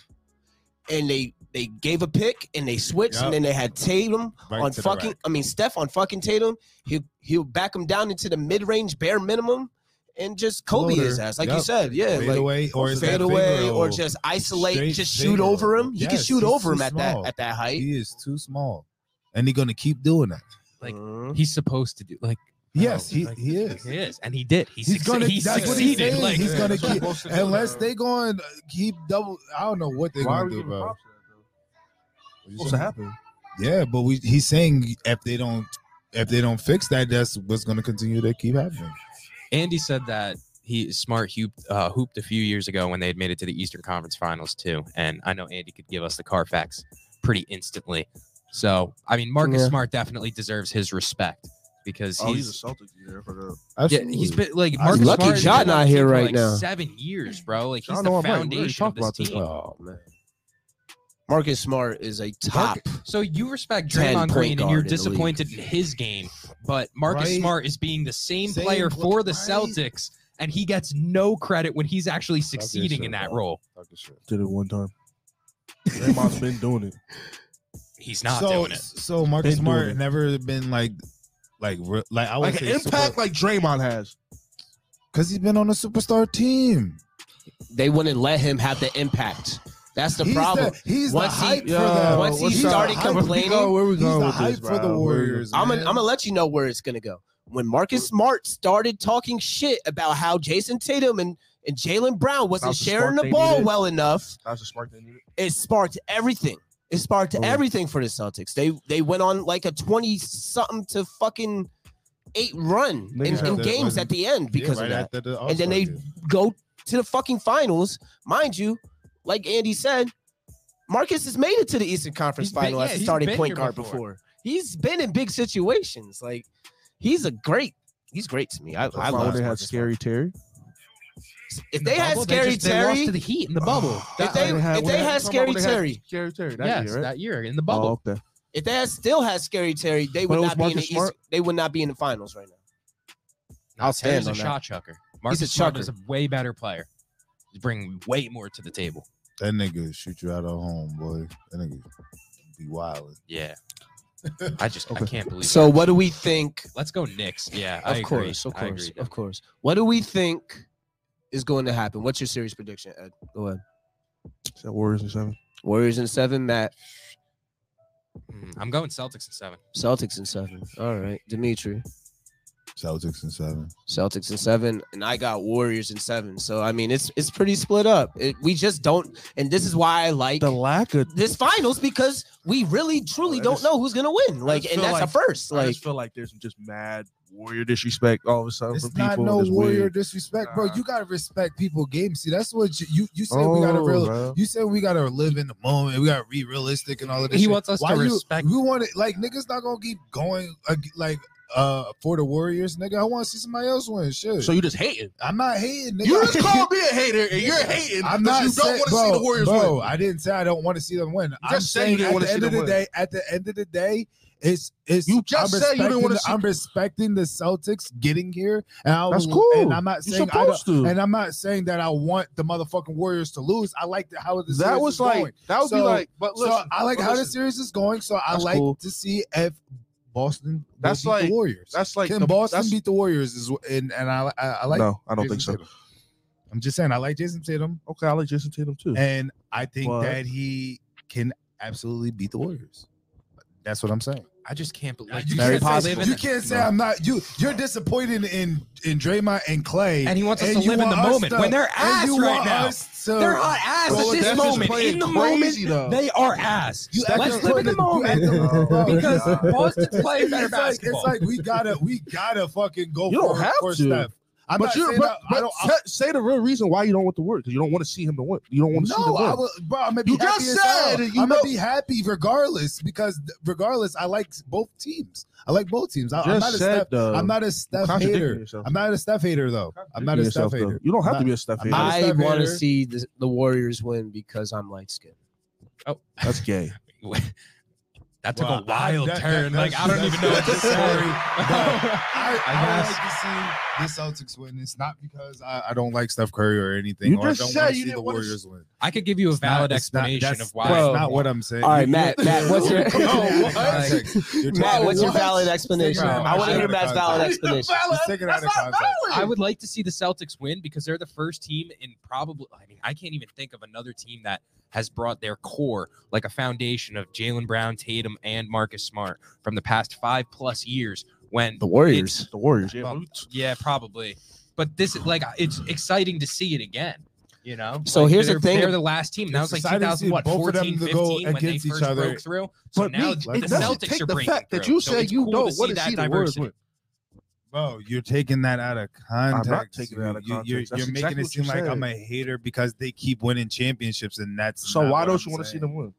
and they they gave a pick and they switched, Yup. and then they had Tatum Right on fucking. rack. I mean, Steph on fucking Tatum. He'll he'll back him down into the mid range bare minimum, and just Kobe his ass, like you said, yeah, Fade like away, or fade away or just isolate, Straight just finger shoot over him. He can shoot over too him at that at that height. He is too small, and he's gonna keep doing that. Like, Mhm. He's supposed to do like Yes, no, he, like, he is. He is, and he did. He, He's succe- gonna. he that's what he's succeeded. saying. Like, he's gonna keep supposed to do unless now. they going to keep double. I don't know what they're Why gonna do, giving bro. Props to? What's to happen? Yeah, but we he's saying if they don't if they don't fix that, that's what's gonna continue to keep happening. Andy said that he smart hooped, uh, hooped a few years ago when they had made it to the Eastern Conference Finals too, and I know Andy could give us the Carfax pretty instantly. So I mean, Marcus Yeah. Smart definitely deserves his respect because Oh, he's a he's. Celtic there for the. yeah, he's been like I- Marcus Lucky Smart has Ja not here right like, now. Seven years, bro. Like he's know the I'm right. We already foundation of talked this about this. team. Oh man, Marcus Smart is a top. So you respect 10 Draymond point Green and you're in the league. disappointed in his game, but Marcus Right. Smart is being the same, Same player pl- for the right. Celtics and he gets no credit when he's actually succeeding in that bro. role. Talk your shit. Did it one time. Draymond's been doing it. He's not so, doing it. So Marcus Been doing Smart it. never been like, like, re- like I would Like an say impact like Draymond has. because he's been on a superstar team. They wouldn't let him have the impact. That's the he's problem. The, he's Once the he- hype Yo, for the. once he he's the started hype- complaining- where we he's going the with hype this, for the? Warriors. I'm gonna. I'm gonna let you know where it's gonna go. When Marcus Smart started talking shit about how Jayson Tatum and, and Jaylen Brown wasn't That's the sharing the ball needed. well enough, That's a smart thing. it sparked everything. It sparked Oh. everything for the Celtics. They they went on like a 20 something to fucking eight run in, Niggas in have games one- at the end because Yeah, of that. the And then they game. go to the fucking finals. Mind you, like Andy said, Marcus has made it to the Eastern Conference He's been- final yeah, as a he's starting point guard before. before. He's been in big situations. Like he's a great, he's great to me. I, I love they had Marcus Scary Terry. If they the had bubble, Scary just- they lost Terry, to the Heat in the bubble. if That- they When if they had talking Scary about when they had Terry, Scary Terry. That yes, year, right? that year in the bubble. Oh, okay. if they had still had Scary Terry, they would it was not be in the Marcus East, they would not be in the finals right now. I'll Terry's stand a that. shot chucker. Marcus a Smart is a way better player. He's bringing way more to the table. That nigga shoot you out of home, boy. That nigga be wild. Yeah. I just I can't believe. So that. what do we think? let's go Knicks. Yeah, I Of agree. course, of course, of course. What do we think is going to happen? What's your series prediction, Ed? Go ahead. Is that Warriors in seven? Warriors in seven, Matt. Mm, I'm going Celtics in seven. Celtics in seven. All right, Dimitri. Celtics and seven. Celtics and seven, and I got Warriors and seven. So I mean, it's it's pretty split up. It, we just don't, and this is why I like The lack of this finals because we really truly I don't just- know who's gonna win. Like, and that's like- a first. I just feel like there's just mad warrior disrespect all of a sudden It's from not people. no It's warrior weird. disrespect, bro. Nah. You gotta respect people games. See, that's what you you, you said. we gotta Oh, real. bro. You said we gotta live in the moment. We gotta be realistic and all of this. He shit. wants us to Why you, respect- You want it like niggas not gonna keep going like uh for the Warriors, nigga. I want to see somebody else win. Shit. So you just hating? I'm not hating. Nigga. You just called me a hater, and you're hating I'm not you don't want to see the Warriors bro, win. I didn't say I don't want to see them win. I'm just saying at the end of the win. day, at the end of the day, it's it's. You just I'm said you didn't wanna the- see- I'm respecting the Celtics getting here, and I That's will- cool. And I'm not saying I don't, to. and I'm not saying that I want the motherfucking Warriors to lose. I like the, how the that was is like going. that would be So- like. But listen, so I like how the series is going. So I That's like cool. to see if Boston That's beat like- the Warriors. That's like Can the, Boston that's- beat the Warriors? Is and and I I, I like. no, I don't Jayson think so. Tatum. I'm just saying I like Jayson Tatum, Okay, I like Jayson Tatum too. and I think But- that he can absolutely beat the Warriors. That's what I'm saying. I just can't believe. you, Very can't say, you can't say I'm not. You you're disappointed in in Draymond and Klay, and he wants us to live in the moment to- when they're and ass you right want now. us to- They're hot ass Well, at this moment. In the crazy, moment, though. they are ass. You Let's live in the like- moment because. Boston's playing better it's like, basketball. it's like we gotta we gotta fucking go You don't for, have for to. Steph. I'm but not you're but, that, but I don't. Say, say the real reason why you don't want the word because you don't want to see him to win. You don't want to see no, him I win. will, bro. I'm gonna be You happy just as hell. said you I'm know- gonna be happy regardless because regardless, I like both teams. I like both teams. I, I'm not a said, Steph. though. I'm not a Steph contradicting hater. yourself. I'm not a Steph hater though. I'm not a Yourself, Steph though. hater. You don't have I'm to be a Steph hater. not a I Steph want to see the, the Warriors win because I'm light skinned. Oh, that's gay. that took Well, a wild I- that- turn. that- like I don't even know what to say. I, I I, would guess. like to see the Celtics win. It's not because I, I don't like Steph Curry or anything. You or I don't said want to you see the didn't Warriors win. I could give you a It's valid not- explanation that's- of why. That's not what I'm saying. All right, Matt. Matt, what's your You're taking it out of what? context. Matt? What's it your valid explanation? Taking I want to hear of Matt's valid explanation. He's taking it out of context. I would like to see the Celtics win because they're the first team in probably. I mean, I can't even think of another team that has brought their core, like a foundation of Jaylen Brown, Tatum, and Marcus Smart from the past five plus years. When The Warriors. The Warriors. Yeah. Well, yeah, probably. But this is like it's exciting to see it again. You know. So Like, here's the thing- They're the last team. That It's was like exciting to 2000, what, both of them 14, go 15 when they against each first other. broke through. So But now me, the Celtics take are the breaking fact that through. you So said it's you cool don't to want see that see the Warriors diversity. Win. Bro, you're taking that out of context. I'm not taking it out of You- context. You're, That's you're making it seem like said. I'm a hater because they keep winning championships, and that's So not why what don't I'm you want to see saying. them win?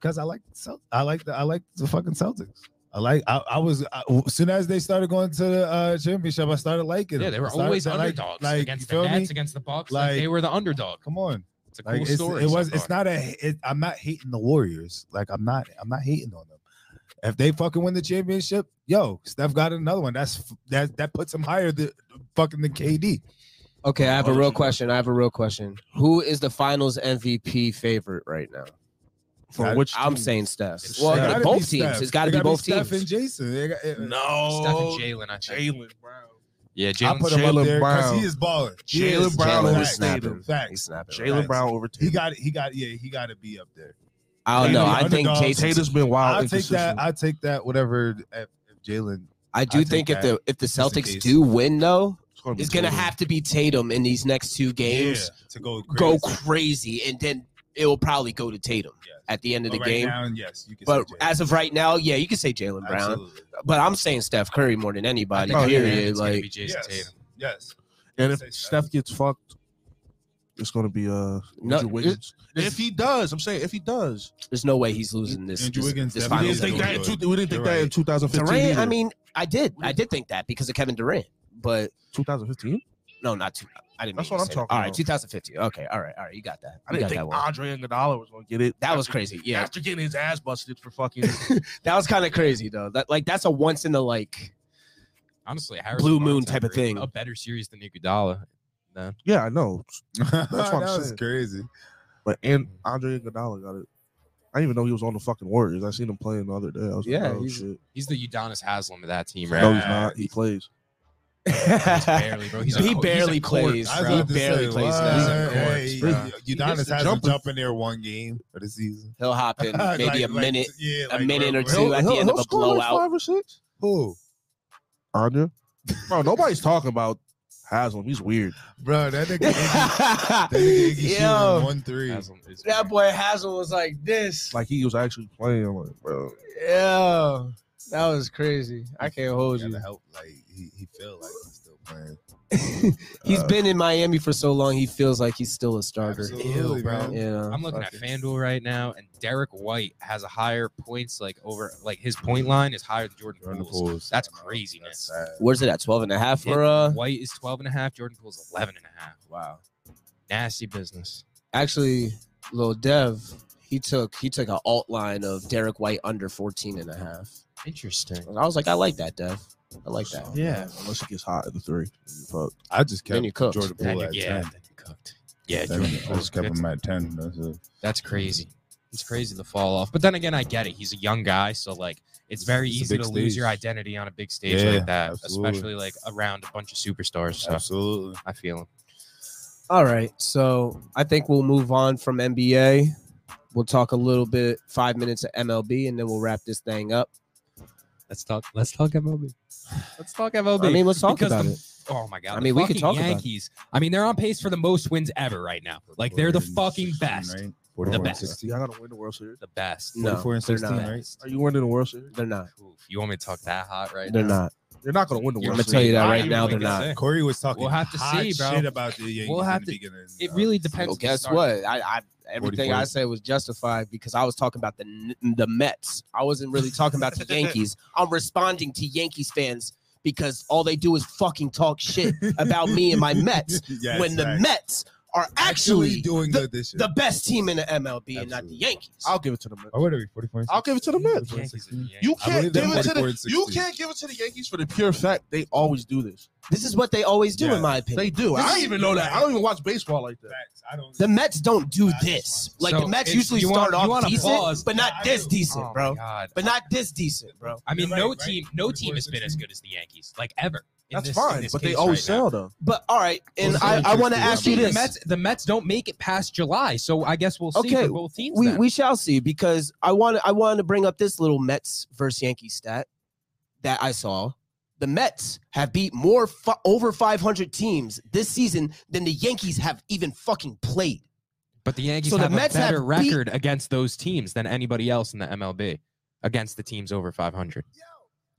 Because I like the Celt- I like the I like the fucking Celtics. I like I, I was I, as soon as they started going to the uh, championship, I started liking. It. Yeah, they were started always to like- underdogs like, against the feel Nets, me? against the Bucks. Like, Like- they were the underdog. Come on, It's a cool like story. it so was. It's not a. It, I'm not hating the Warriors. Like I'm not. I'm not hating on them. If they fucking win the championship, yo, Steph got another one. That's that that puts him higher than fucking than KD. Okay, I have a I'll let real question. I have a real question. Who is the Finals MVP favorite right now? For Gotta- which I'm saying Steph. It's Well, Steph. Gotta be both Steph. teams. It's got to be both Steph teams. Steph and Jayson. It got- it- no. Steph and Jaylen, I think. Jaylen Brown. Yeah, I Jaylen. put him Jaylen up there because Brown. he is balling. Jaylen Brown balling. over He's Facts. Tatum. snapping. Facts. He's snapping. Jaylen Brown over He Tatum. got he got yeah he got to be up there. I don't know. I think. Jayson. Tatum's been wild. I'll take that. I'll take that. Whatever. If, if Jaylen, I do I think take if the if the Celtics do win though, It's gonna it's gonna Tatum. have to be Tatum in these next two games. yeah, to go crazy. Go crazy, and then it will probably go to Tatum Yes. at the end of the right game. now, yes, you can. but say as of right now, yeah, you can say Jaylen Brown. Absolutely. But I'm saying Steph Curry more than anybody. think Oh, yeah, at period. it's Like be Jayson Yes. Tatum. Yes. And if Say Steph. Steph. gets fucked, it's gonna be uh No, Andrew Wiggins. If he does, I'm saying if he does. there's no way he's losing this. Andrew Wiggins this definitely We didn't think that. In two, we didn't think that in 2015. Durant. I mean, I did. I did think that because of Kevin Durant. But 2015. no, not two. I didn't. That's mean what I'm say that. talking All right, about. 2015. Okay, all right, all right. You got that. I You didn't got think that one. Andre Iguodala was gonna get it. That was crazy. Yeah, After getting his ass busted for fucking. that was kind of crazy though. That like that's a once in the like. Honestly, Harrison Blue Moon had type of thing. A better series than Iguodala. No. yeah, I know. That's what I'm was saying. crazy. But and mm. Andre Iguodala got it. I didn't even know he was on the fucking Warriors. I seen him playing the other day. I was Yeah, like, oh, he's- shit. He's the Udonis Haslem of that team, right? No, he's not. He plays. barely, bro. He's he co- barely he's a corpse, plays, I bro. He barely say, plays what? now. He's a Hey, bro. you- He Udonis gets to has jump him in- jump in there one game for the season. He'll hop in maybe Like- a like- minute. yeah, a like, minute or real- two real- at the end of a blowout. five or six. Who? Andre. Bro, nobody's talking about Haslem. He's weird. Bro, that nigga, Iggy- that nigga Iggy shooting Yo, one three. Haslem that boy Hazel was like this. Like he was actually playing. I'm like, bro. Yeah, that was crazy. I can't hold you. Help. Like he, he feel like he's still playing. He's Uh, been in Miami for so long. He feels like he's still a starter. Ew, bro. Yeah, I'm looking at fuck it. FanDuel right now, and Derrick White has a higher points, like over, like his point line is higher than Jordan Jordan Poole's. Poole's. That's That's craziness. Where's it at? 12 and a half for Yeah, uh White is 12 and a half, Jordan Poole's 11 and a half. Wow. Nasty business. Actually, little Dev, he took he took an alt line of Derrick White under 14 and a half. Interesting. I was like, I like that, Dev. I like that. Yeah. Unless he gets hot at the three. Fuck. I just Then kept you cooked. Jordan Then Poole at yeah, ten. then you cooked. Yeah, Then Jordan I Poole's just kept good. him at ten. That's it. That's crazy. It's crazy the fall off. But then again, I get it. He's a young guy, so like it's very It's a easy big to lose your stage. identity on a big stage Yeah, like that, absolutely. especially like around a bunch of superstars. So Absolutely. I feel him. All right. So I think we'll move on from NBA. We'll talk a little bit, five minutes of MLB, and then we'll wrap this thing up. Let's talk. Let's talk MLB. Let's talk MLB. I mean, let's talk Because about the- it. Oh my god! I the mean, we could fucking talk about it. Yankees. I mean, they're on pace for the most wins ever right now. Like they're the fucking best. Right? The 44 and best. 16. I gotta win the World Series. The best. No, 44 and they're 16, not. right? Are you winning the World Series? They're not. Oof, you want me to talk that hot right now? They're not. You're not gonna win the You're World I'ma tell you that right now, they're not. it. Corey was talking. We'll have to see, bro. Shit about the Yankees We'll have in the to- beginning. It really depends. Well, guess what? I, I everything 44. I said was justified because I was talking about the the Mets. I wasn't really talking about the Yankees. I'm responding to Yankees fans because all they do is fucking talk shit about me and my Mets Yes, when the right. Mets are actually doing the, good this year. the best team in the MLB and not the Yankees. I'll give it to the Mets. Oh, what are we? 44 I'll give it to the Mets. The Yankees are the Yankees. You can't give it to the and you can't give it to the Yankees for the pure fact they always do this. This is what they always do, Yeah. in my opinion. They do. I don't even know that. I don't even watch baseball like that. Facts. I don't. The Mets don't do this. Like So, the Mets usually you start want- off decent, pause. but not I this decent, Oh bro. God. But not this decent, bro. I mean, You're no right, right? team, no team has been as good as the Yankees, like ever. In That's this- fine, but they always right now. sell though. But all right, and Well, I, I want to ask you the this. Mets, the Mets don't make it past July, so I guess we'll see Okay, both teams. we then. we shall see because I want I wanted to bring up this little Mets versus Yankees stat that I saw. The Mets have beat more fi- over 500 teams this season than the Yankees have even fucking played. but the Yankees so the have Mets a have better beat- record against those teams than anybody else in the MLB against the teams over 500.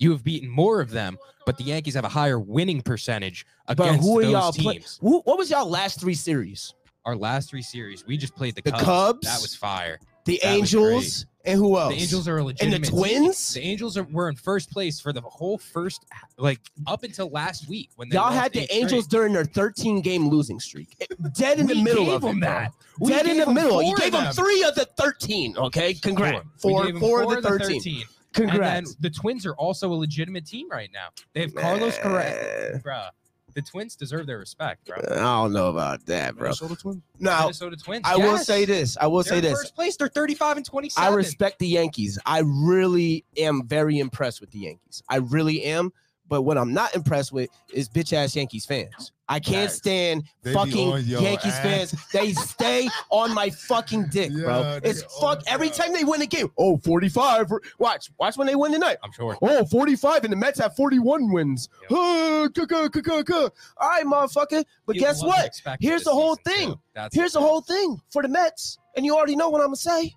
You have beaten more of them, but the Yankees have a higher winning percentage against But who are those y'all teams. playing? What was y'all last three series? Our last three series, we just played the, The Cubs. Cubs? That was fire. The That Angels and who else? The Angels are a and legitimate the. Twins. The Angels are, were in first place for the whole first, like up until last week when Y'all had the straight. Angels during their 13 game losing streak, dead in the middle gave of them that. Dead in the middle. You gave them them. three of the 13. Okay, congrats. Four, them four, four of the 13. And then Congrats. the Twins are also a legitimate team right now. They have Carlos Correa. Man. Bruh. the Twins deserve their respect, bro. I don't know about that, bro. Minnesota Twins. Now, Minnesota Twins. I will say this. I will They're say this. First place. They're 35 and 27. I respect the Yankees. I really am very impressed with the Yankees. I really am. But what I'm not impressed with is bitch ass Yankees fans. I can't Facts. stand They fucking Yankees ass. fans. They stay on my fucking dick, bro. Yeah, they It's fuck every your- time they win a game. Oh, 45. Watch, watch when they win tonight. I'm sure. Oh, 45 and the Mets have 41 wins. Yep. All right, motherfucker. But You guess what? Here's the whole thing. Here's the whole thing for the Mets, and you already know what I'm gonna say.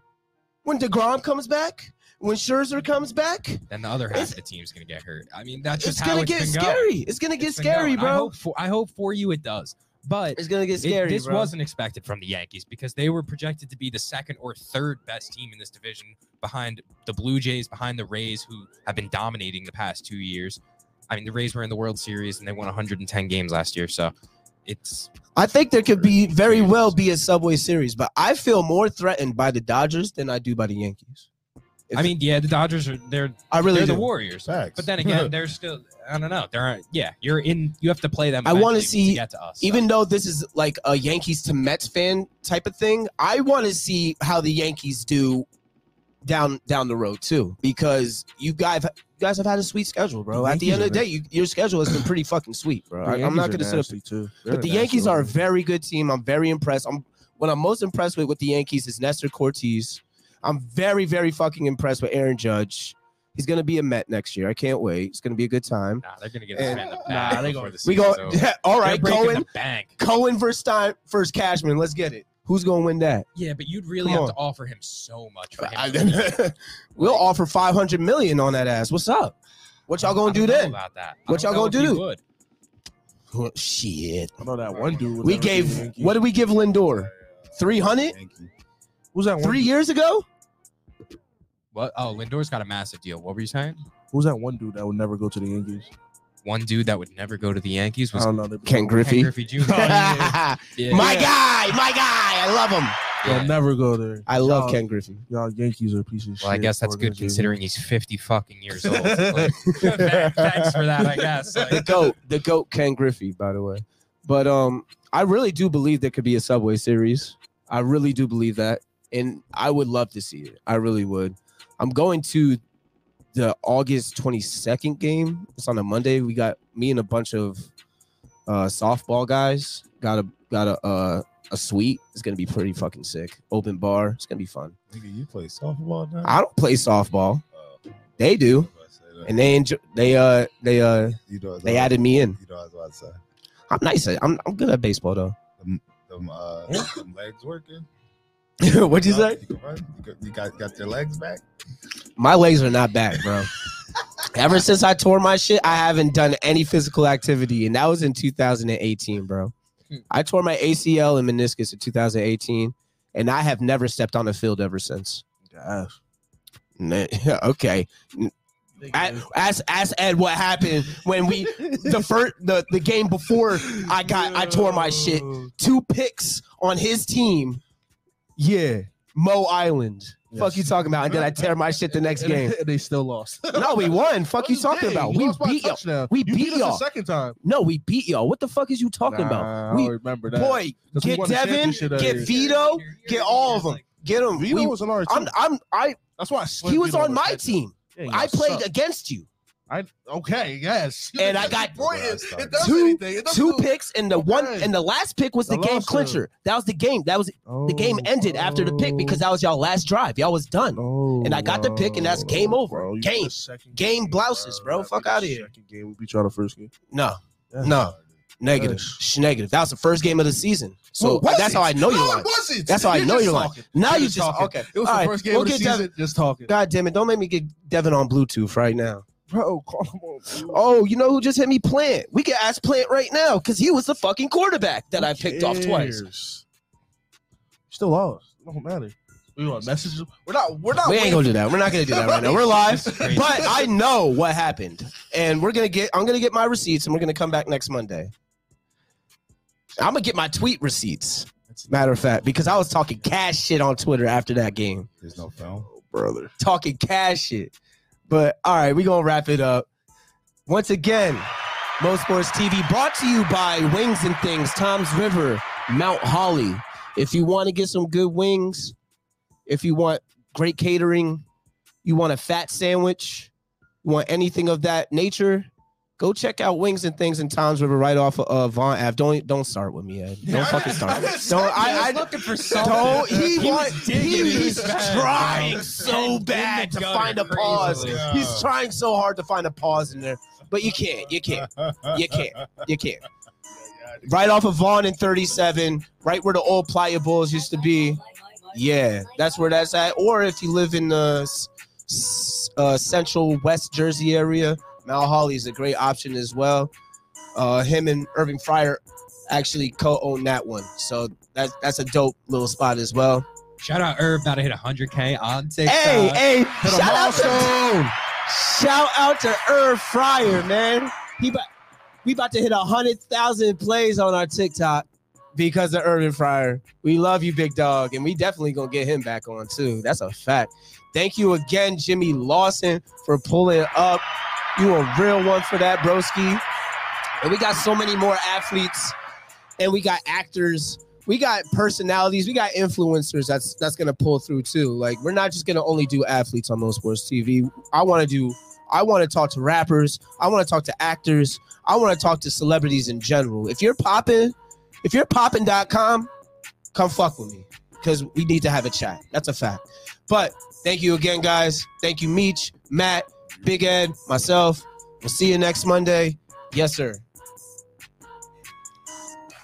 When Degrom comes back, when Scherzer comes back, Then the other half of the team's gonna get hurt. I mean, that's just it's how gonna it's get been going. scary. It's gonna get It's scary, going. I bro. hope, for, I hope for you it does. But It's gonna get it- scary. this bro. wasn't expected from the Yankees because they were projected to be the second or third best team in this division behind the Blue Jays, behind the Rays, who have been dominating the past two years. I mean, the Rays were in the World Series and they won 110 games last year. So it's I think there could be very well be a Subway Series, but I feel more threatened by the Dodgers than I do by the Yankees. I mean, yeah, the Dodgers are they're I really they're do. the Warriors. Facts. But then again, they're still I don't know. They're yeah, you're in you have to play them. I wanna see- to get to us. so. Even though this is like a Yankees to Mets fan type of thing, I want to see how the Yankees do down down the road too, because you guys you guys have had a sweet schedule, bro. The At the end of the day, you, your schedule has been pretty fucking sweet, bro. I, am not going to sit up sit too. But the Yankees are a very good team. I'm very impressed. I'm what I'm most impressed with with the Yankees is Nestor Cortes. I'm very, very fucking impressed with Aaron Judge. He's gonna be a Met next year. I can't wait. It's gonna be a good time. Nah, they're gonna get this And- man the Nah, they before gonna- the We go. season's over. All They're right, breaking Cohen. the bank. Cohen versus Stein versus Cashman. Let's get it. Who's gonna win that? Yeah, but you'd really Come have on. to offer him so much for him. I- we'll offer 500 million on that ass. What's up? What y'all gonna do don't know then? About that. I What y'all gonna do? would. Well, shit. I know that one dude. We never to the gave. What did we give Lindor? 300 Yankee. Who's that one? three years ago. What? Oh, Lindor's got a massive deal. What were you saying? Who's that one dude that would never go to the Yankees? One dude that would never go to the Yankees I was don't know. They- Ken Griffey. Ken Griffey Jr. my Yeah. guy, my guy. I love him. They'll Yeah. never go there. I love Y'all- Ken Griffey. Y'all Yankees are a piece of shit. Well, I guess that's good organization. considering he's 50 fucking years old. Like, thanks for that, I guess. the goat, the goat, Ken Griffey, by the way. But um, I really do believe there could be a Subway Series. I really do believe that, and I would love to see it. I really would. I'm going to the August 22nd game. It's on a Monday. We got me and a bunch of uh softball guys. Got a got a uh, a suite. It's gonna be pretty fucking sick. Open bar. It's gonna be fun. Nigga, you play softball now? I don't play softball. Oh, They do, I was about to say that. and they enjoy. They uh they uh you know, what I was they added me in. You know, what I was about to say. I'm nice. at- I'm I'm good at baseball though. Them, uh, them legs working. What'd you say? You, got, got your legs back. My legs are not back, bro. Ever since I tore my shit, I haven't done any physical activity, and that was in 2018, bro. Hmm. I tore my ACL and meniscus in 2018, and I have never stepped on the field ever since. Gosh. Okay, ask ask Ed what happened when we the first the, the game before I got I tore my shit. Two picks on his team. Yeah, Mo Island. Fuck you talking about? And then I tear my shit the next game. And they still lost. No, we won. Fuck you talking Dang, about? you We lost by a beat y'all. We You beat us y'all. second time. No, we beat y'all. What the fuck is you talking Nah, about? I We don't remember that. boy, 'Cause we get Devin, get. Vito, get all of them. Get them. Vito was on our team. I'm I'm I That's why I he was Vito on my second. team. Yeah, I played suck. against you. I okay, yes. And I got Important. two- It does two- anything. It Two do- picks and the one Okay. and the last pick was the The game loss, clincher. That was the game. That was the game Oh, ended after the pick because that was y'all last drive. Y'all was done. Oh, And I got the pick, and that's game oh, over. bro. You Game. got the second Game blouses, bro. That Fuck out of here. Second game, we beat y'all the first game. No, Yeah. no, negative, Sh- negative. That was the first game of the season. So Well, that's it? how I know you're no, lying. it. That's how I You're know you're lying. talking. Now You're you just just talking. okay. It was All the first game we'll of the season. Just talking. God damn it! Don't make me get Devin on Bluetooth right now. Bro, come on. dude. Oh, you know who just hit me? Plant. We can ask Plant right now because he was the fucking quarterback that Who I picked off twice. Still lost. It don't matter. We want messages. We're not. We're not. We ain't gonna do that. We're not gonna do that right now. We're live. This is crazy. But I know what happened, and we're gonna get. I'm gonna get my receipts, and we're gonna come back next Monday. I'm gonna get my tweet receipts. Matter of fact, because I was talking cash shit on Twitter after that game, There's no film. Oh, brother. talking cash shit. But all right, we gonna wrap it up. Once again, Mo Sports TV brought to you by Wings and Things, Toms River, Mount Holly. If you want to get some good wings, if you want great catering, you want a fat sandwich, you want anything of that nature, go check out Wings and Things in Toms River right off of uh, Vaughn Ave. Don't don't start with me, Ed. Don't fucking start. Don't I, I looking for don't he, He want, was he, he's trying so bad to find a pause. crazily. He's trying so hard to find a pause in there, but you can't. You can't. You can't. You can't. Right off of Vaughn and 37, right where the old Playa Bowls used to be. Yeah, that's where that's at. Or if you live in the uh, central West Jersey area, Mount Holly is a great option as well. Uh, him and Irving Fryar actually co-own that one, so that that's a dope little spot as well. Shout out Herb, about to hit 100k on TikTok. Hey, hey, Hit shout out to. Shout out to Irv Fryar, man. He we about to hit hundred thousand plays on our TikTok because of Irvin Fryar. We love you, big dog, and we definitely gonna get him back on too. That's a fact. Thank you again, Jimmy Lawson, for pulling up. You a real one for that, broski. And we got so many more athletes, and we got actors, we got personalities, we got influencers that's that's gonna pull through too. Like we're not just gonna only do athletes on Those Sports TV. I want to do. I want to talk to rappers. I want to talk to actors. I want to talk to celebrities in general. If you're popping, if you're popping.com, come fuck with me because we need to have a chat. That's a fact. But thank you again, guys. Thank you, Meech, Matt, Big Ed, myself. We'll see you next Monday. Yes, sir.